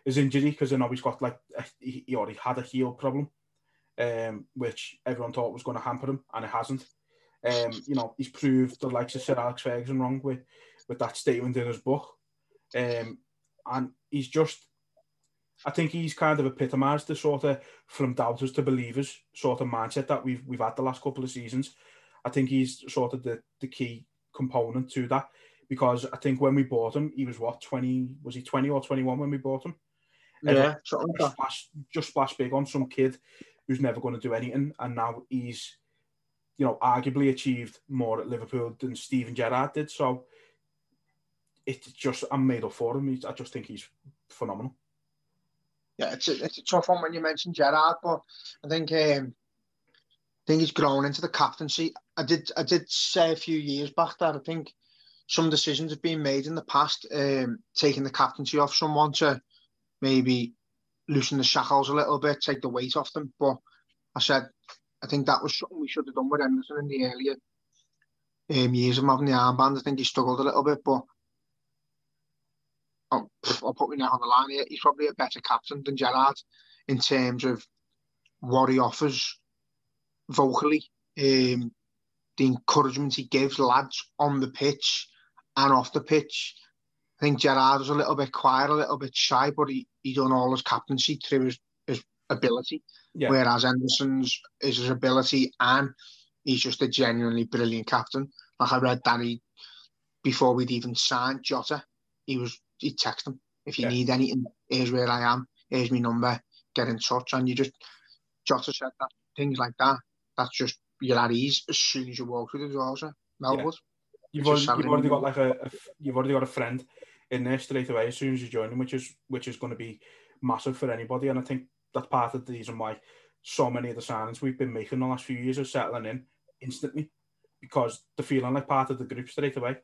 his injury because I know he's got like a, he already had a heel problem, um, which everyone thought was going to hamper him, and it hasn't. Um, you know, he's proved the likes of Sir Alex Ferguson wrong with with that statement in his book. Um, and he's just I think he's kind of epitomised the sort of from doubters to believers sort of mindset that we've we've had the last couple of seasons. I think he's sort of the, the key component to that because I think when we bought him, he was what twenty was he twenty or twenty one when we bought him? Yeah, just splash, just big on some kid who's never going to do anything, and now he's you know arguably achieved more at Liverpool than Steven Gerrard did. So it's just I'm made up for him. I just think he's phenomenal. Yeah, it's a, it's a tough one when you mention Gerrard, but I think um, I think he's grown into the captaincy. I did I did say a few years back that I think some decisions have been made in the past, um, taking the captaincy off someone to maybe loosen the shackles a little bit, take the weight off them. But I said I think that was something we should have done with Henderson in the earlier um, years of having the armband. I think he struggled a little bit, but I'll, I'll put me now on the line here. He's probably a better captain than Gerrard in terms of what he offers vocally, um, the encouragement he gives lads on the pitch and off the pitch. I think Gerrard was a little bit quiet, a little bit shy, but he, he done all his captaincy through his, his ability. Yeah. Whereas Henderson's is his ability and he's just a genuinely brilliant captain. Like I read that he, before we'd even signed Jota, he was he text him, if you yeah. need anything. Here's where I am. Here's my number. Get in touch. And you just Jota said that things like that. That's just you're at ease as soon as you walk through the doors. Melwood. Yeah. You've, already, you've already got like a, a, you've already got a friend in there straight away as soon as you join them, which is which is going to be massive for anybody. And I think that's part of the reason why so many of the signings we've been making the last few years are settling in instantly because they're feeling like part of the group straight away.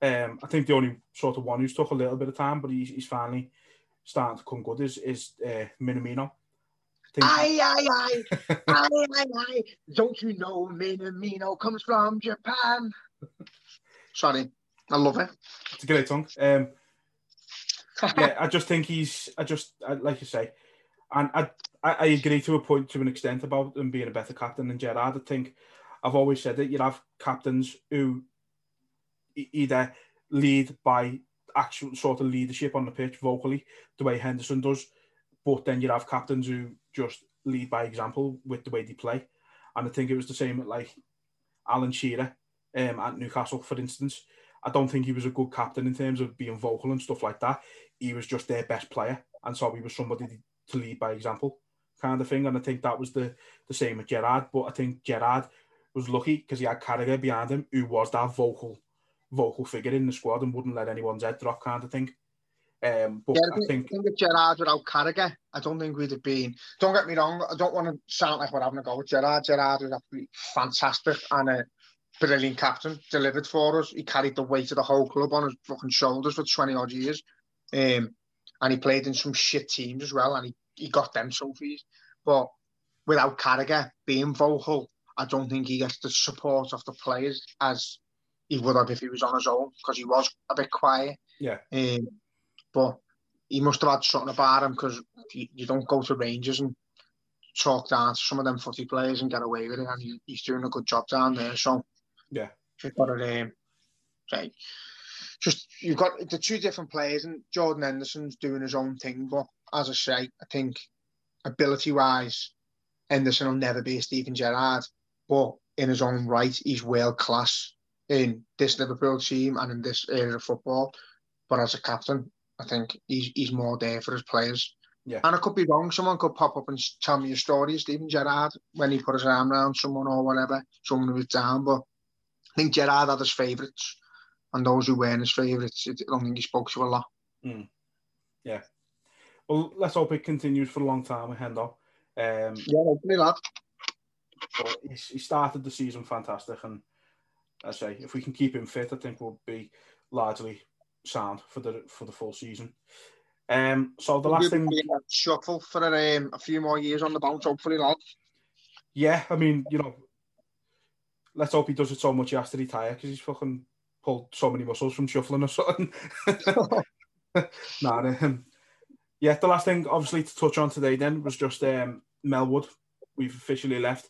Um, I think the only sort of one who's took a little bit of time, but he's, he's finally starting to come good is is uh, Minamino. Aye, aye, aye, aye, aye, aye. Don't you know Minamino comes from Japan? Sorry, I love it. It's a great song. Um, yeah, I just think he's. I just I, like you say, and I, I I agree to a point to an extent about him being a better captain than Gerrard. I think I've always said that you have captains who either lead by actual sort of leadership on the pitch vocally, the way Henderson does, but then you have captains who just lead by example with the way they play. And I think it was the same with like Alan Shearer um, at Newcastle, for instance. I don't think he was a good captain in terms of being vocal and stuff like that. He was just their best player, and so he was somebody to lead by example, kind of thing. And I think that was the the same with Gerrard. But I think Gerrard was lucky because he had Carragher behind him, who was that vocal vocal figure in the squad and wouldn't let anyone's head drop kind of thing. Um, but Yeah, I think, I think if Gerrard without Carragher, I don't think we'd have been. Don't get me wrong, I don't want to sound like we're having a go with Gerrard. Gerrard was absolutely fantastic and a brilliant captain, delivered for us. He carried the weight of the whole club on his fucking shoulders for 20 odd years. Um, and he played in some shit teams as well, and he, he got them trophies. But without Carragher being vocal, I don't think he gets the support of the players as he would have if he was on his own, because he was a bit quiet. yeah, Um, but he must have had something about him because you, you don't go to Rangers and talk down to some of them footy players and get away with it, and he, he's doing a good job down there. So Yeah. just got to um, say, just you've got the two different players, and Jordan Henderson's doing his own thing. But as I say, I think ability wise, Henderson will never be a Steven Gerrard, but in his own right, he's world class in this Liverpool team and in this area of football. But as a captain, I think he's he's more there for his players. Yeah. And I could be wrong. Someone could pop up and tell me a story Steven Gerrard when he put his arm around someone or whatever, someone who was down. But I think Gerrard had his favourites, and those who weren't his favourites, I don't think he spoke to a lot. Yeah. Well, let's hope it continues for a long time with Hendo. Um, Yeah, hopefully, lad. but he, started the season fantastic, and I say if we can keep him fit, I think we'll be largely sound for the for the full season. Um, so the last thing, be in a shuffle for um, a few more years on the bounce, hopefully, lad. yeah, I mean, you know, let's hope he does it so much he has to retire because he's fucking pulled so many muscles from shuffling or something. nah, um, yeah, the last thing, obviously, to touch on today then was just um, Melwood. We've officially left.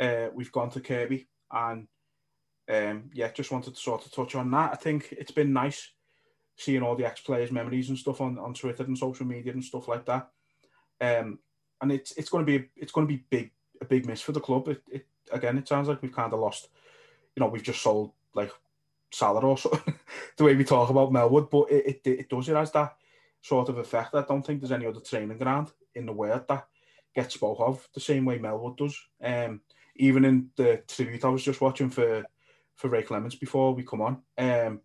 Uh, we've gone to Kirkby, and um, yeah, just wanted to sort of touch on that. I think it's been nice seeing all the ex-players' memories and stuff on, on Twitter and social media and stuff like that. Um, and it's it's going to be it's going to be big a big miss for the club. It, it again, it sounds like we've kind of lost. You know, we've just sold like Salah or something. the way we talk about Melwood, but it, it it does it has that sort of effect. I don't think there's any other training ground in the world that gets spoke of the same way Melwood does. Um, even in the tribute I was just watching for for Ray Clemence before we come on, um,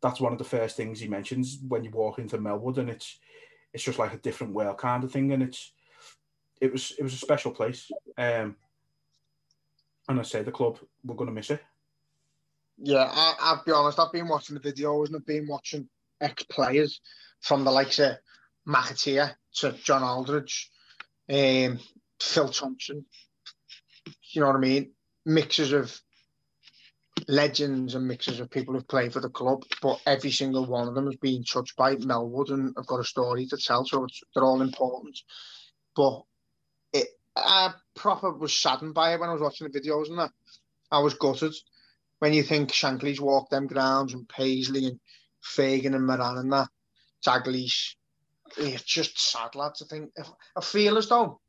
that's one of the first things he mentions when you walk into Melwood, and it's it's just like a different world kind of thing, and it's it was it was a special place. Um, and I say the club we're going to miss it. Yeah, I, I'll be honest. I've been watching the videos and I've been watching ex players from the likes of McAteer to John Aldridge, um, Phil Thompson. You know what I mean? Mixes of legends and mixes of people who've played for the club, but every single one of them has been touched by Melwood and have got a story to tell, so they're all important. But it, I proper was saddened by it when I was watching the videos and that. I was gutted when you think Shankly's walked them grounds and Paisley and Fagan and Moran and that, Dalglish. It's just sad, lads. I think I feel as though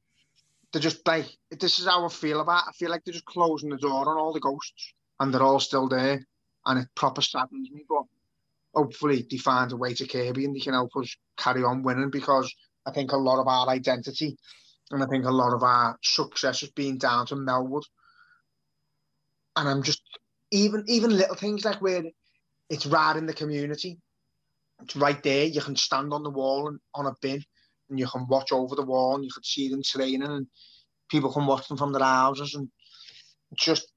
they're just like this is how I feel about. It. I feel like they're just closing the door on all the ghosts, and they're all still there, and it proper saddens me. But hopefully, they find a way to Kirkby and they can help us carry on winning because I think a lot of our identity and I think a lot of our success has been down to Melwood. And I'm just even even little things like where it's right in the community. It's right there. You can stand on the wall and on a bin and you can watch over the wall and you can see them training and people can watch them from their houses and just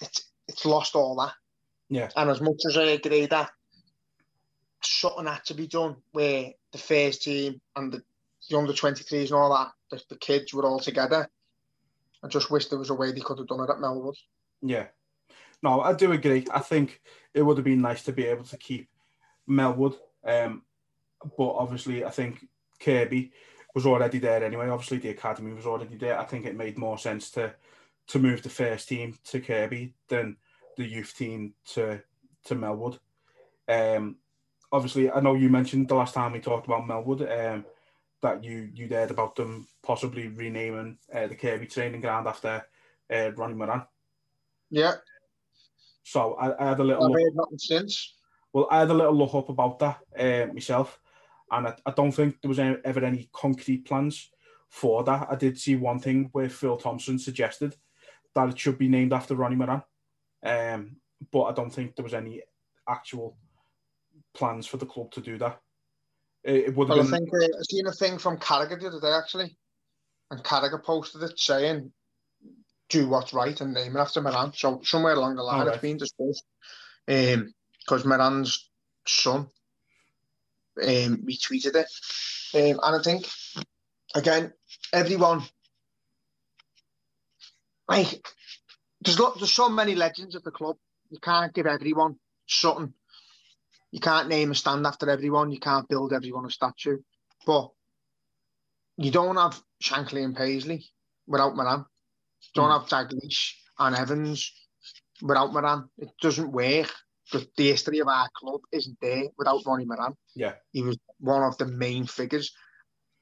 it's it's lost all that. Yeah. And as much as I agree that something had to be done where the first team and the, the under 23s and all that, the, the kids were all together. I just wish there was a way they could have done it at Melwood. Yeah. No, I do agree. I think it would have been nice to be able to keep Melwood. Um, but obviously, I think Kirkby was already there anyway. Obviously, the academy was already there. I think it made more sense to to move the first team to Kirkby than the youth team to to Melwood. Um, obviously, I know you mentioned the last time we talked about Melwood um, that you you heard about them possibly renaming uh, the Kirkby training ground after uh, Ronnie Moran. Yeah, So I, I had a little I've look, heard nothing since. well, I had a little look up about that uh, myself, and I, I don't think there was any, ever any concrete plans for that. I did see one thing where Phil Thompson suggested that it should be named after Ronnie Moran, um, but I don't think there was any actual plans for the club to do that. It, would have Well, I think uh, I seen a thing from Carragher the other day actually, and Carragher posted it saying, "Do what's right and name it after Moran." So somewhere along the line, Alright. it's been discussed. Um, because Moran's son, um, retweeted it, um, and I think again, everyone, like, there's lot, there's so many legends at the club. You can't give everyone something. You can't name a stand after everyone. You can't build everyone a statue. But you don't have Shankly and Paisley without Moran. You don't have Dalglish and Evans without Moran. It doesn't work. The, the history of our club isn't there without Ronnie Moran. Yeah. He was one of the main figures,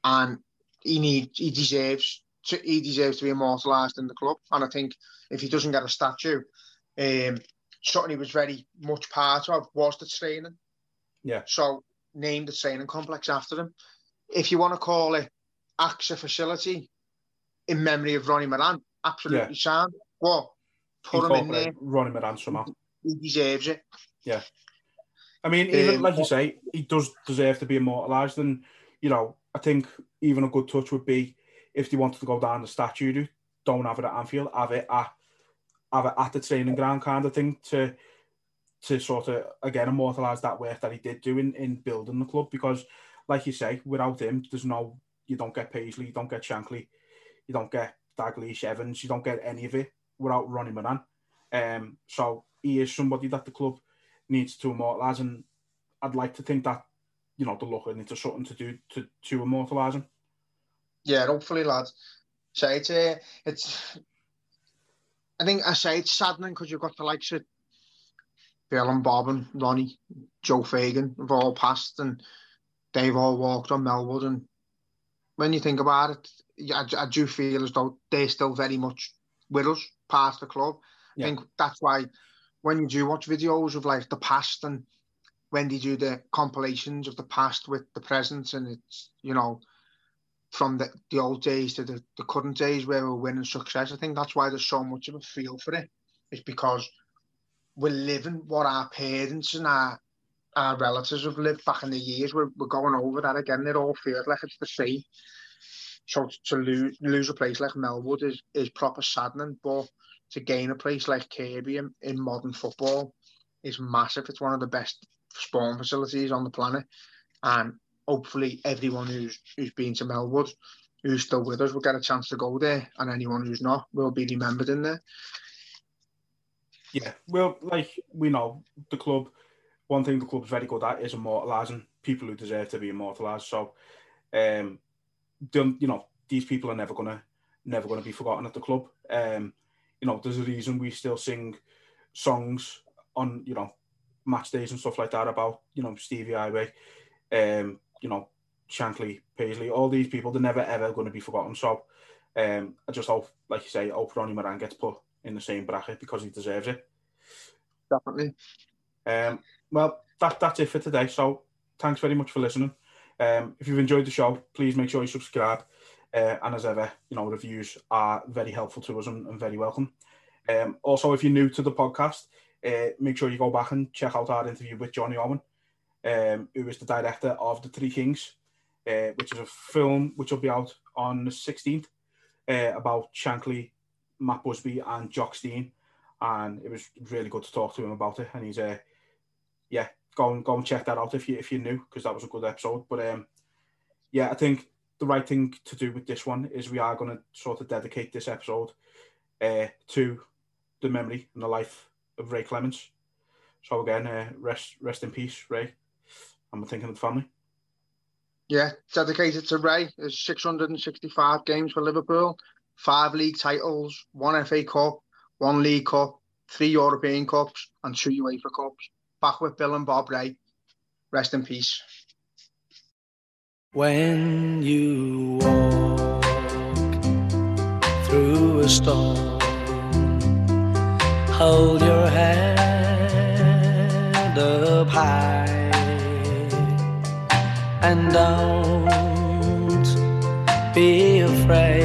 and he need he deserves to, he deserves to be immortalised in the club. And I think if he doesn't get a statue, um, something he was very much part of was the training. Yeah. So name the training complex after him. If you want to call it AXA facility in memory of Ronnie Moran, absolutely Yeah. sound. But put him in there. Ronnie Moran somehow. He deserves it. Yeah. I mean, even Um, like you say, he does deserve to be immortalised. And, you know, I think even a good touch would be if they wanted to go down the statue route, don't have it at Anfield, have it at, have it at the training ground kind of thing to to sort of, again, immortalise that work that he did do in, in building the club. Because, like you say, without him, there's no, you don't get Paisley, you don't get Shankly, you don't get Dalglish, Evans, you don't get any of it without Ronnie Moran. Um, so he is somebody that the club needs to immortalise, and I'd like to think that you know the looking into something to do to to immortalise him. Yeah, hopefully, lads. So it's uh, it's. I think I say it's saddening because you've got the likes of Bill and Bob and Ronnie, Joe Fagan have all passed, and they've all walked on Melwood. And when you think about it, I, I do feel as though they're still very much with us, past the club. Yeah. I think that's why when you do watch videos of like the past and when they do the compilations of the past with the present, and it's you know from the, the old days to the, the current days where we're winning success. I think that's why there's so much of a feel for it. It's because we're living what our parents and our our relatives have lived back in the years. We're, we're going over that again. It all feels like it's the same. So to lose lose a place like Melwood is, is proper saddening, but to gain a place like Kirkby in, in modern football is massive. It's one of the best spawn facilities on the planet. And hopefully everyone who's who's been to Melwood, who's still with us, will get a chance to go there, and anyone who's not will be remembered in there. Yeah, well, like we know, the club. One thing the club's very good at is immortalising people who deserve to be immortalised. So, um, you know these people are never gonna never gonna be forgotten at the club. Um, you know, there's a reason we still sing songs on you know match days and stuff like that about you know Stevie Heighway, um, you know Shankly, Paisley, all these people. They're never ever going to be forgotten. So, um, I just hope, like you say, hope Ronnie Moran gets put in the same bracket because he deserves it. Definitely. Um, well, that, that's it for today. So thanks very much for listening. Um, if you've enjoyed the show, please make sure you subscribe. Uh, and as ever, you know, reviews are very helpful to us and, and very welcome. Um, also, if you're new to the podcast, uh, make sure you go back and check out our interview with Jonny Owen, um, who is the director of The Three Kings, uh, which is a film which will be out on the 16th uh, about Shankly, Matt Busby, and Jock Stein. And it was really good to talk to him about it. And he's uh, yeah, go and go and check that out if you if you're new because that was a good episode. But um, yeah, I think the right thing to do with this one is we are going to sort of dedicate this episode uh, to the memory and the life of Ray Clemence. So again, uh, rest rest in peace, Ray. I'm thinking of the family. Yeah, dedicated to Ray. There's 665 games for Liverpool, five league titles, one FA Cup, one League Cup, three European Cups, and two UEFA Cups. Back with Bill and Bob Ray. Rest in peace. When you walk through a storm, hold your head up high and don't be afraid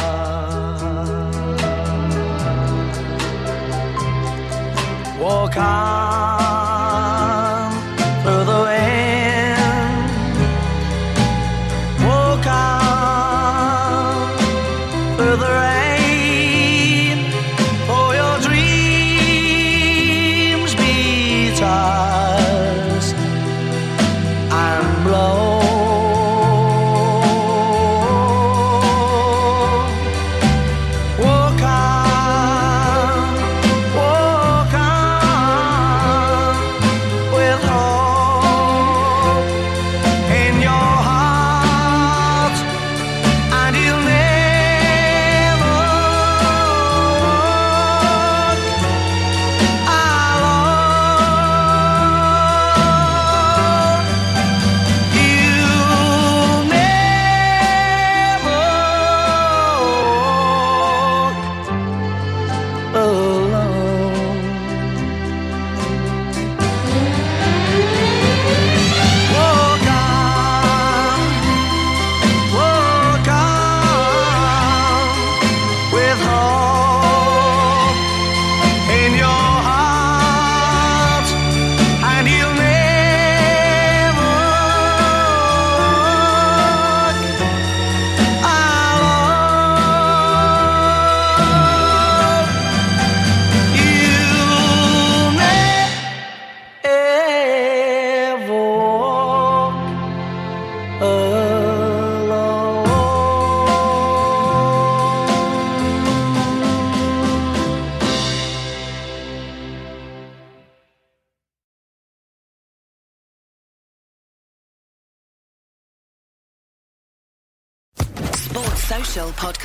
On through the wind. Walk on through the rain.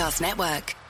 Podcast Network.